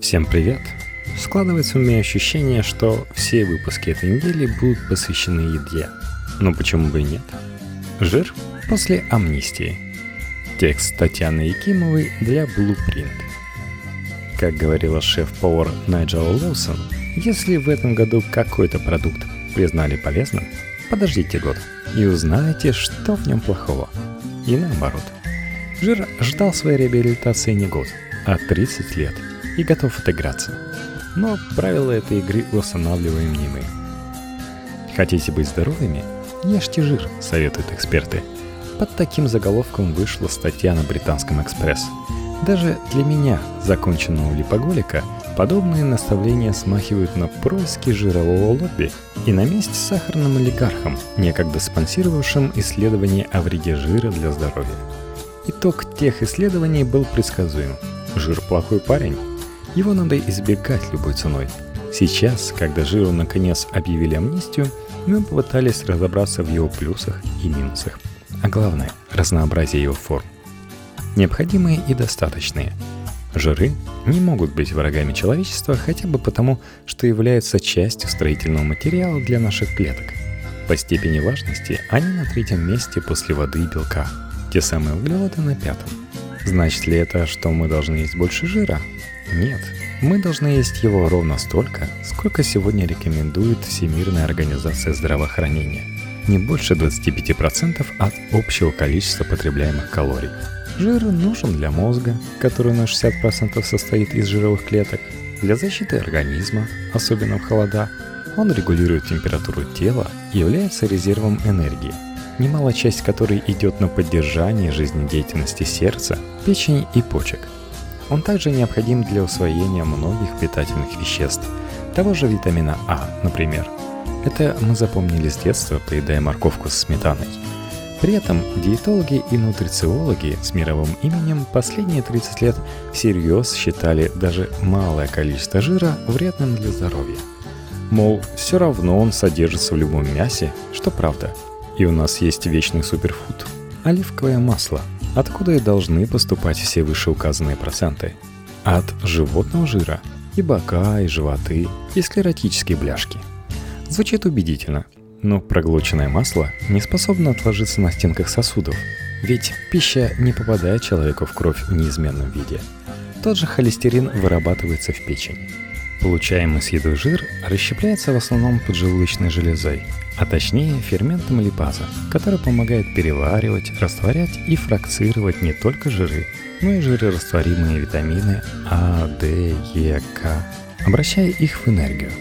Всем привет! Складывается у меня ощущение, что все выпуски этой недели будут посвящены еде. Но почему бы и нет? Жир после амнистии. Текст Татьяны Якимовой для Blueprint. Как говорила шеф-повар Найджел Лоусон, если в этом году какой-то продукт признали полезным, подождите год и узнаете, что в нем плохого. И наоборот. Жир ждал своей реабилитации не год, а 30 лет и готов отыграться. Но правила этой игры устанавливаем не мы. Хотите быть здоровыми? Ешьте жир, советуют эксперты. Под таким заголовком вышла статья на британском «Экспресс». Даже для меня, законченного липоголика, подобные наставления смахивают на происки жирового лобби и на месте сахарным олигархом, некогда спонсировавшим исследования о вреде жира для здоровья. Итог тех исследований был предсказуем. Жир плохой парень. Его надо избегать любой ценой. Сейчас, когда жиру наконец объявили амнистию, мы попытались разобраться в его плюсах и минусах. А главное – разнообразие его форм. Необходимые и достаточные. Жиры не могут быть врагами человечества хотя бы потому, что являются частью строительного материала для наших клеток. По степени важности они на третьем месте после воды и белка. Те самые углеводы на пятом. Значит ли это, что мы должны есть больше жира? Нет. Мы должны есть его ровно столько, сколько сегодня рекомендует Всемирная организация здравоохранения. Не больше 25% от общего количества потребляемых калорий. Жир нужен для мозга, который на 60% состоит из жировых клеток, для защиты организма, особенно в холода. Он регулирует температуру тела и является резервом энергии, немалая часть которой идет на поддержание жизнедеятельности сердца, печени и почек. Он также необходим для усвоения многих питательных веществ, того же витамина А, например. Это мы запомнили с детства, поедая морковку с сметаной. При этом диетологи и нутрициологи с мировым именем последние 30 лет всерьез считали даже малое количество жира вредным для здоровья. Мол, все равно он содержится в любом мясе, что правда – и у нас есть вечный суперфуд – оливковое масло, откуда и должны поступать все вышеуказанные проценты. От животного жира и бока, и животы, и склеротические бляшки. Звучит убедительно, но проглоченное масло не способно отложиться на стенках сосудов, ведь пища не попадает человеку в кровь в неизменном виде. Тот же холестерин вырабатывается в печени. Получаемый с едой жир расщепляется в основном поджелудочной железой, а точнее ферментом липаза, который помогает переваривать, растворять и фракцировать не только жиры, но и жирорастворимые витамины А, Д, Е, К, обращая их в энергию.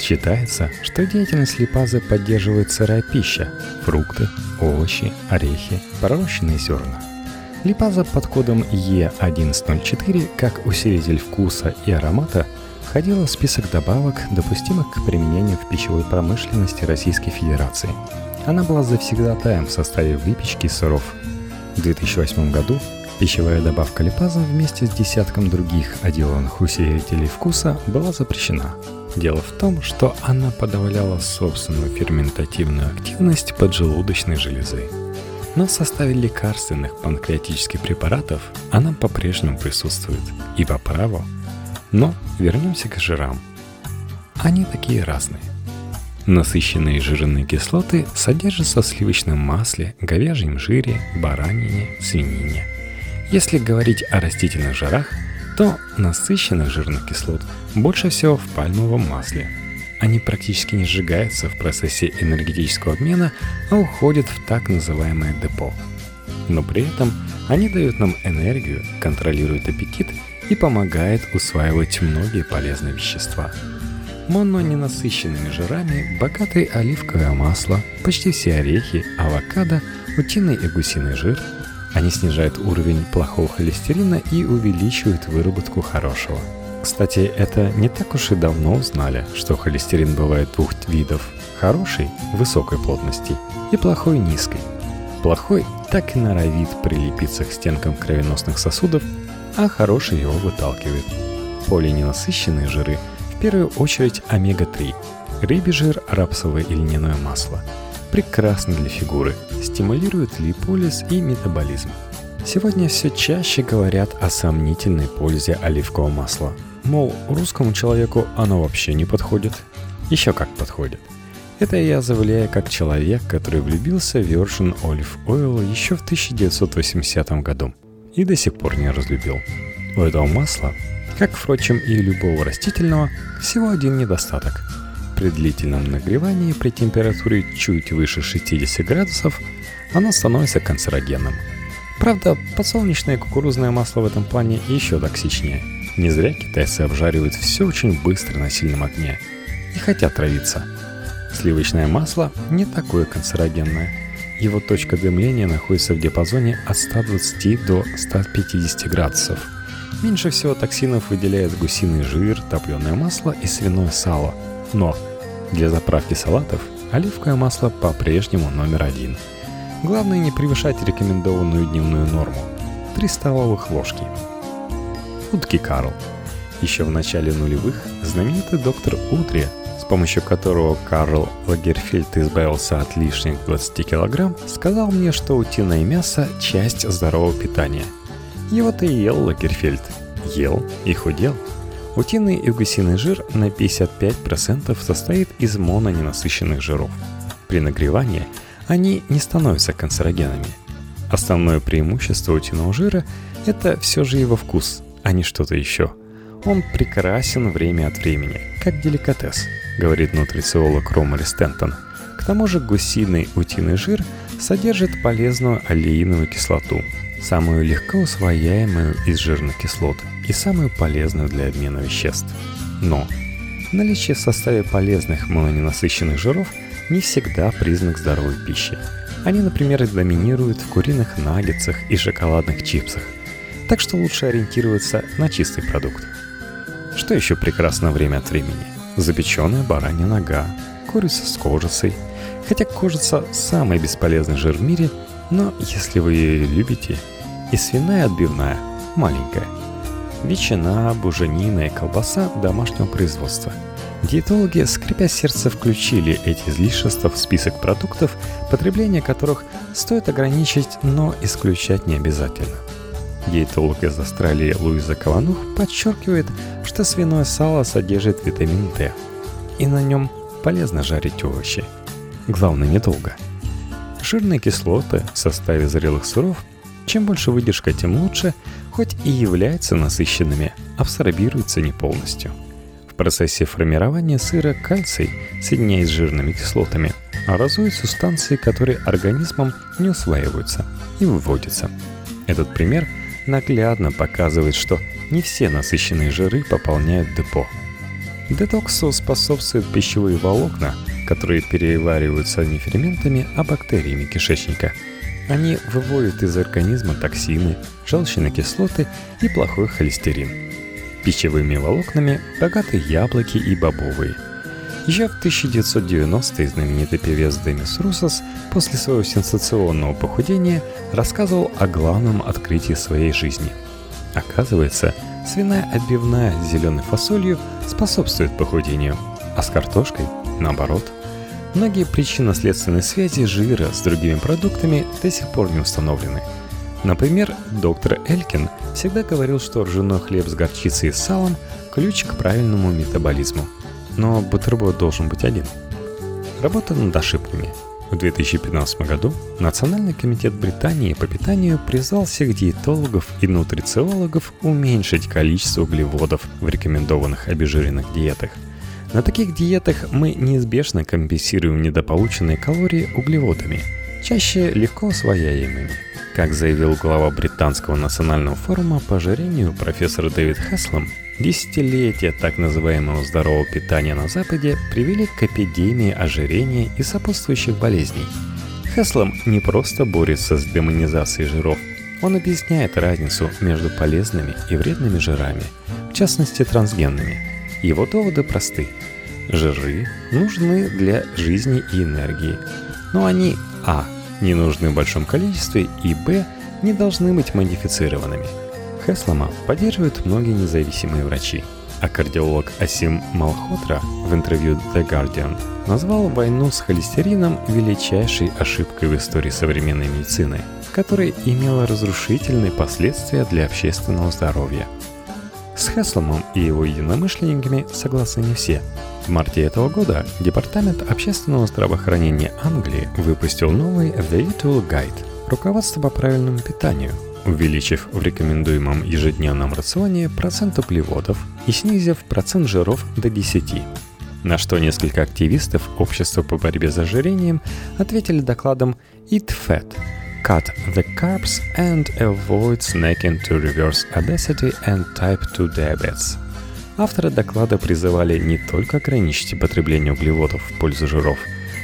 Считается, что деятельность липазы поддерживает сырая пища – фрукты, овощи, орехи, пророщенные зерна. Липаза под кодом Е1104 как усилитель вкуса и аромата – входила в список добавок, допустимых к применению в пищевой промышленности Российской Федерации. Она была завсегдатаем в составе выпечки сыров. В 2008 году пищевая добавка липаза вместе с десятком других отделанных усилителей вкуса была запрещена. Дело в том, что она подавляла собственную ферментативную активность поджелудочной железы. Но в составе лекарственных панкреатических препаратов она по-прежнему присутствует и по праву но вернемся к жирам. Они такие разные. Насыщенные жирные кислоты содержатся в сливочном масле, говяжьем жире, баранине, свинине. Если говорить о растительных жирах, то насыщенных жирных кислот больше всего в пальмовом масле. Они практически не сжигаются в процессе энергетического обмена, а уходят в так называемое депо. Но при этом они дают нам энергию, контролируют аппетит и помогает усваивать многие полезные вещества. Мононенасыщенными жирами богаты оливковое масло, почти все орехи, авокадо, утиный и гусиный жир. Они снижают уровень плохого холестерина и увеличивают выработку хорошего. Кстати, это не так уж и давно узнали, что холестерин бывает двух видов – хороший – высокой плотности и плохой – низкой. Плохой так и норовит прилепиться к стенкам кровеносных сосудов а хороший его выталкивает. Полиненасыщенные жиры в первую очередь омега-3, рыбий жир, рапсовое и льняное масло. Прекрасны для фигуры, стимулируют липолиз и метаболизм. Сегодня все чаще говорят о сомнительной пользе оливкового масла. мол, русскому человеку оно вообще не подходит. Еще как подходит. Это я заявляю как человек, который влюбился в Virgin Olive Oil еще в 1980 году и до сих пор не разлюбил. У этого масла, как, впрочем, и любого растительного, всего один недостаток. При длительном нагревании при температуре чуть выше 60 градусов оно становится канцерогенным. Правда, подсолнечное кукурузное масло в этом плане еще токсичнее. Не зря китайцы обжаривают все очень быстро на сильном огне и хотят травиться – Сливочное масло не такое канцерогенное. Его точка дымления находится в диапазоне от 120 до 150 градусов. Меньше всего токсинов выделяет гусиный жир, топленое масло и свиное сало. Но для заправки салатов оливковое масло по-прежнему номер один. Главное не превышать рекомендованную дневную норму – 3 столовых ложки. Утки Карл. Еще в начале нулевых знаменитый доктор Утри помощью которого Карл Лагерфельд избавился от лишних 20 килограмм, сказал мне, что утиное мясо – часть здорового питания. Его-то и ел Лагерфельд. Ел и худел. Утиный и гусиный жир на 55% состоит из мононенасыщенных жиров. При нагревании они не становятся канцерогенами. Основное преимущество утиного жира – это все же его вкус, а не что-то еще. Он прекрасен время от времени, как деликатес – говорит нутрициолог Ромари Стентон. К тому же гусиный утиный жир содержит полезную аллеиновую кислоту, самую легко усвояемую из жирных кислот и самую полезную для обмена веществ. Но наличие в составе полезных мононенасыщенных жиров не всегда признак здоровой пищи. Они, например, доминируют в куриных наггетсах и шоколадных чипсах. Так что лучше ориентироваться на чистый продукт. Что еще прекрасно время от времени? запеченная баранья нога, курица с кожицей. Хотя кожица – самый бесполезный жир в мире, но если вы ее любите, и свиная отбивная – маленькая. Ветчина, буженина и колбаса домашнего производства. Диетологи, скрипя сердце, включили эти излишества в список продуктов, потребление которых стоит ограничить, но исключать не обязательно – Диетолог из Австралии Луиза Кованух подчеркивает, что свиное сало содержит витамин D, и на нем полезно жарить овощи. Главное недолго. Жирные кислоты в составе зрелых сыров, чем больше выдержка, тем лучше, хоть и являются насыщенными, абсорбируются не полностью. В процессе формирования сыра кальций, соединяясь с жирными кислотами, образуют субстанции, которые организмом не усваиваются и выводятся. Этот пример – наглядно показывает, что не все насыщенные жиры пополняют депо. Детоксу способствуют пищевые волокна, которые перевариваются не ферментами, а бактериями кишечника. Они выводят из организма токсины, желчные кислоты и плохой холестерин. Пищевыми волокнами богаты яблоки и бобовые – еще в 1990-е знаменитый певец Демис Русос после своего сенсационного похудения рассказывал о главном открытии своей жизни. Оказывается, свиная отбивная с зеленой фасолью способствует похудению, а с картошкой – наоборот. Многие причинно-следственные связи жира с другими продуктами до сих пор не установлены. Например, доктор Элькин всегда говорил, что ржаной хлеб с горчицей и салом – ключ к правильному метаболизму – но бутерброд должен быть один. Работа над ошибками. В 2015 году Национальный комитет Британии по питанию призвал всех диетологов и нутрициологов уменьшить количество углеводов в рекомендованных обезжиренных диетах. На таких диетах мы неизбежно компенсируем недополученные калории углеводами, чаще легко усвояемыми. Как заявил глава Британского национального форума по ожирению профессор Дэвид Хеслом, Десятилетия так называемого здорового питания на Западе привели к эпидемии ожирения и сопутствующих болезней. Хеслом не просто борется с демонизацией жиров, он объясняет разницу между полезными и вредными жирами, в частности трансгенными. Его доводы просты. Жиры нужны для жизни и энергии, но они а. не нужны в большом количестве и б. не должны быть модифицированными – Хеслома поддерживают многие независимые врачи, а кардиолог Асим Малхотра в интервью The Guardian назвал войну с холестерином величайшей ошибкой в истории современной медицины, которая имела разрушительные последствия для общественного здоровья. С Хесломом и его единомышленниками согласны не все. В марте этого года Департамент общественного здравоохранения Англии выпустил новый The Little Guide – руководство по правильному питанию, увеличив в рекомендуемом ежедневном рационе процент углеводов и снизив процент жиров до 10. На что несколько активистов Общества по борьбе с ожирением ответили докладом «Eat Fat», cut the carbs and avoid snacking to reverse obesity and type 2 diabetes. Авторы доклада призывали не только ограничить потребление углеводов в пользу жиров,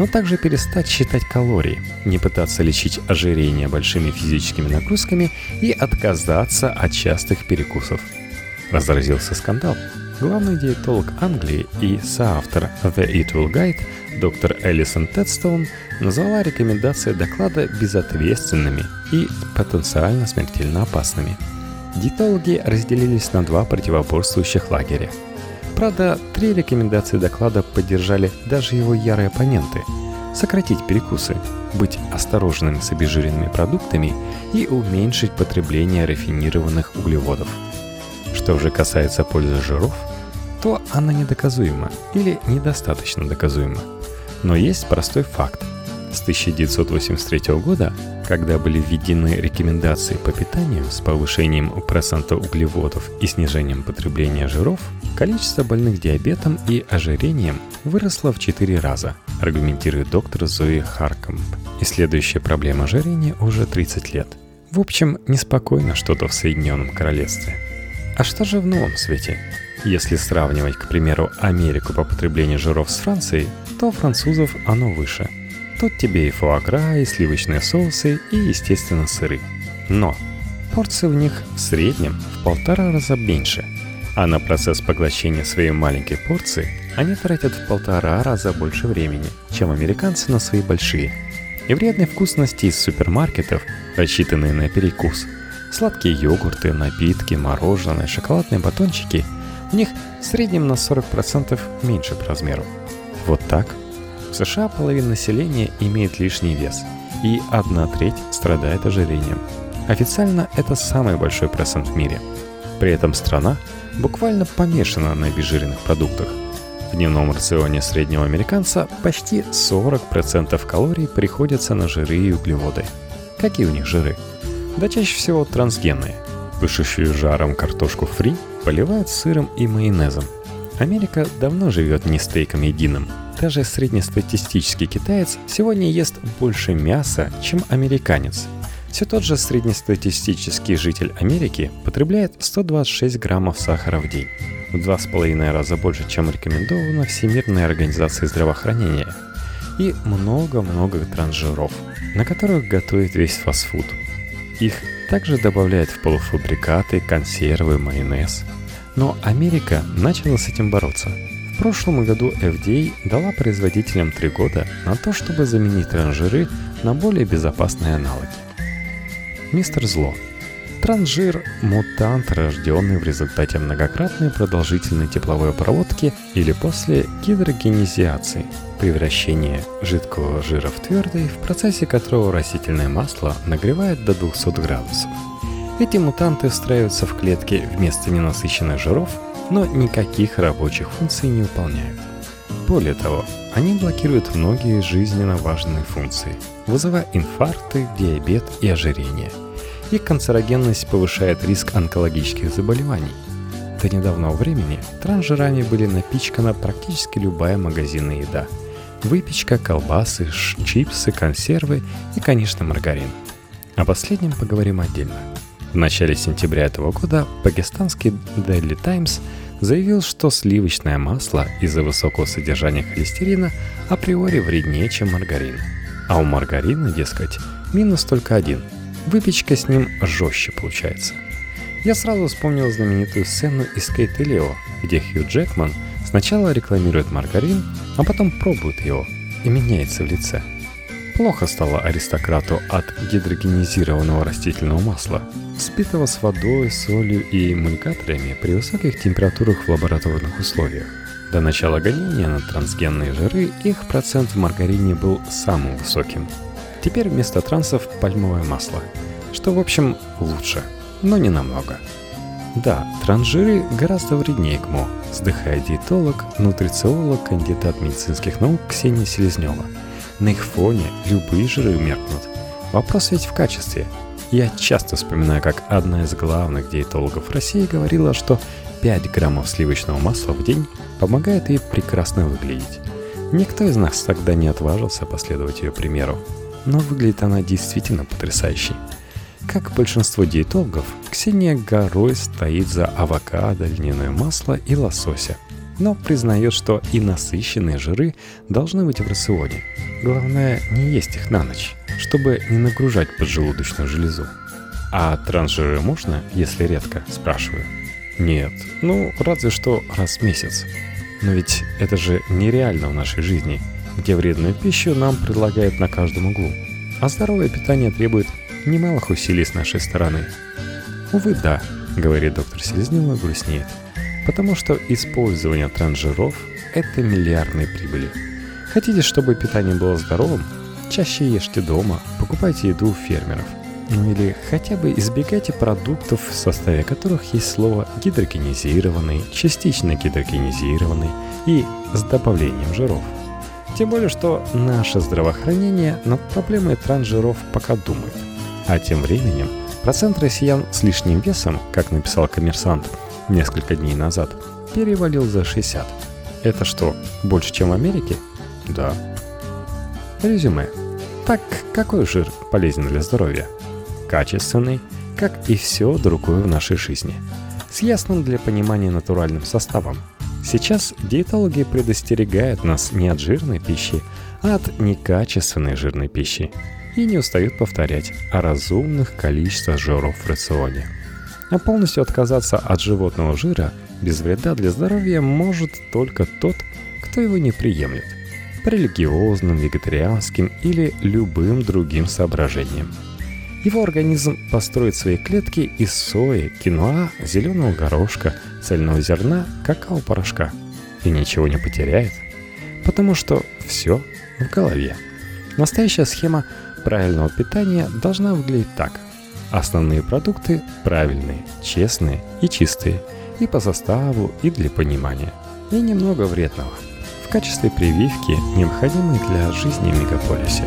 но также перестать считать калории, не пытаться лечить ожирение большими физическими нагрузками и отказаться от частых перекусов. Разразился скандал. Главный диетолог Англии и соавтор The Eat Guide доктор Элисон Тедстоун назвала рекомендации доклада безответственными и потенциально смертельно опасными. Диетологи разделились на два противоборствующих лагеря. Правда, три рекомендации доклада поддержали даже его ярые оппоненты – сократить перекусы, быть осторожными с обезжиренными продуктами и уменьшить потребление рафинированных углеводов. Что же касается пользы жиров, то она недоказуема или недостаточно доказуема. Но есть простой факт. С 1983 года, когда были введены рекомендации по питанию с повышением процента углеводов и снижением потребления жиров, количество больных диабетом и ожирением выросло в 4 раза, аргументирует доктор Зои Харкомб. И следующая проблема ожирения уже 30 лет. В общем, неспокойно что-то в Соединенном Королевстве. А что же в новом свете? Если сравнивать, к примеру, Америку по потреблению жиров с Францией, то французов оно выше. Тут тебе и фуагра, и сливочные соусы, и, естественно, сыры. Но порции в них в среднем в полтора раза меньше, а на процесс поглощения своей маленькой порции они тратят в полтора раза больше времени, чем американцы на свои большие. И вредные вкусности из супермаркетов, рассчитанные на перекус, сладкие йогурты, напитки, мороженое, шоколадные батончики – у них в среднем на 40% меньше по размеру. Вот так. В США половина населения имеет лишний вес, и одна треть страдает ожирением. Официально это самый большой процент в мире. При этом страна буквально помешана на обезжиренных продуктах. В дневном рационе среднего американца почти 40% калорий приходится на жиры и углеводы. Какие у них жиры? Да чаще всего трансгенные. Пышущую жаром картошку фри – поливают сыром и майонезом. Америка давно живет не стейком единым. Даже среднестатистический китаец сегодня ест больше мяса, чем американец. Все тот же среднестатистический житель Америки потребляет 126 граммов сахара в день. В два с половиной раза больше, чем рекомендовано Всемирной организацией здравоохранения. И много-много трансжиров, на которых готовит весь фастфуд. Их также добавляют в полуфабрикаты, консервы, майонез. Но Америка начала с этим бороться. В прошлом году FDA дала производителям 3 года на то, чтобы заменить транжиры на более безопасные аналоги. Мистер Зло. Транжир – мутант, рожденный в результате многократной продолжительной тепловой проводки или после гидрогенизации – превращение жидкого жира в твердый, в процессе которого растительное масло нагревает до 200 градусов. Эти мутанты встраиваются в клетки вместо ненасыщенных жиров, но никаких рабочих функций не выполняют. Более того, они блокируют многие жизненно важные функции, вызывая инфаркты, диабет и ожирение. Их канцерогенность повышает риск онкологических заболеваний. До недавнего времени трансжирами были напичкана практически любая магазинная еда – выпечка, колбасы, чипсы, консервы и, конечно, маргарин. О последнем поговорим отдельно. В начале сентября этого года пакистанский Daily Times заявил, что сливочное масло из-за высокого содержания холестерина априори вреднее, чем маргарин. А у маргарина, дескать, минус только один. Выпечка с ним жестче получается. Я сразу вспомнил знаменитую сцену из Кейт и Лео, где Хью Джекман – Сначала рекламирует маргарин, а потом пробует его и меняется в лице. Плохо стало аристократу от гидрогенизированного растительного масла, спитого с водой, солью и эмульгаторами при высоких температурах в лабораторных условиях. До начала гонения на трансгенные жиры их процент в маргарине был самым высоким. Теперь вместо трансов пальмовое масло, что в общем лучше, но не намного. Да, транжиры гораздо вреднее ГМО, вздыхает диетолог, нутрициолог, кандидат медицинских наук Ксения Селезнева. На их фоне любые жиры меркнут. Вопрос ведь в качестве. Я часто вспоминаю, как одна из главных диетологов России говорила, что 5 граммов сливочного масла в день помогает ей прекрасно выглядеть. Никто из нас тогда не отважился последовать ее примеру, но выглядит она действительно потрясающей. Как большинство диетологов, Ксения горой стоит за авокадо, льняное масло и лосося, но признает, что и насыщенные жиры должны быть в рационе. Главное, не есть их на ночь, чтобы не нагружать поджелудочную железу. А трансжиры можно, если редко, спрашиваю. Нет, ну разве что раз в месяц. Но ведь это же нереально в нашей жизни, где вредную пищу нам предлагают на каждом углу. А здоровое питание требует немалых усилий с нашей стороны. Увы, да, говорит доктор Селезнева грустнеет, потому что использование трансжиров – это миллиардные прибыли. Хотите, чтобы питание было здоровым? Чаще ешьте дома, покупайте еду у фермеров. Ну или хотя бы избегайте продуктов, в составе которых есть слово гидрогенизированный, частично гидрогенизированный и с добавлением жиров. Тем более, что наше здравоохранение над проблемой трансжиров пока думает. А тем временем процент россиян с лишним весом, как написал коммерсант несколько дней назад, перевалил за 60. Это что, больше, чем в Америке? Да. Резюме. Так, какой жир полезен для здоровья? Качественный, как и все другое в нашей жизни. С ясным для понимания натуральным составом. Сейчас диетологи предостерегают нас не от жирной пищи, а от некачественной жирной пищи. И не устают повторять о разумных количествах жиров в рационе. А полностью отказаться от животного жира без вреда для здоровья может только тот, кто его не приемлет по религиозным, вегетарианским или любым другим соображениям. Его организм построит свои клетки из сои, киноа, зеленого горошка, цельного зерна, какао-порошка. И ничего не потеряет, потому что все в голове. Настоящая схема правильного питания должна выглядеть так. Основные продукты правильные, честные и чистые, и по составу, и для понимания. И немного вредного – в качестве прививки, необходимой для жизни в мегаполисе.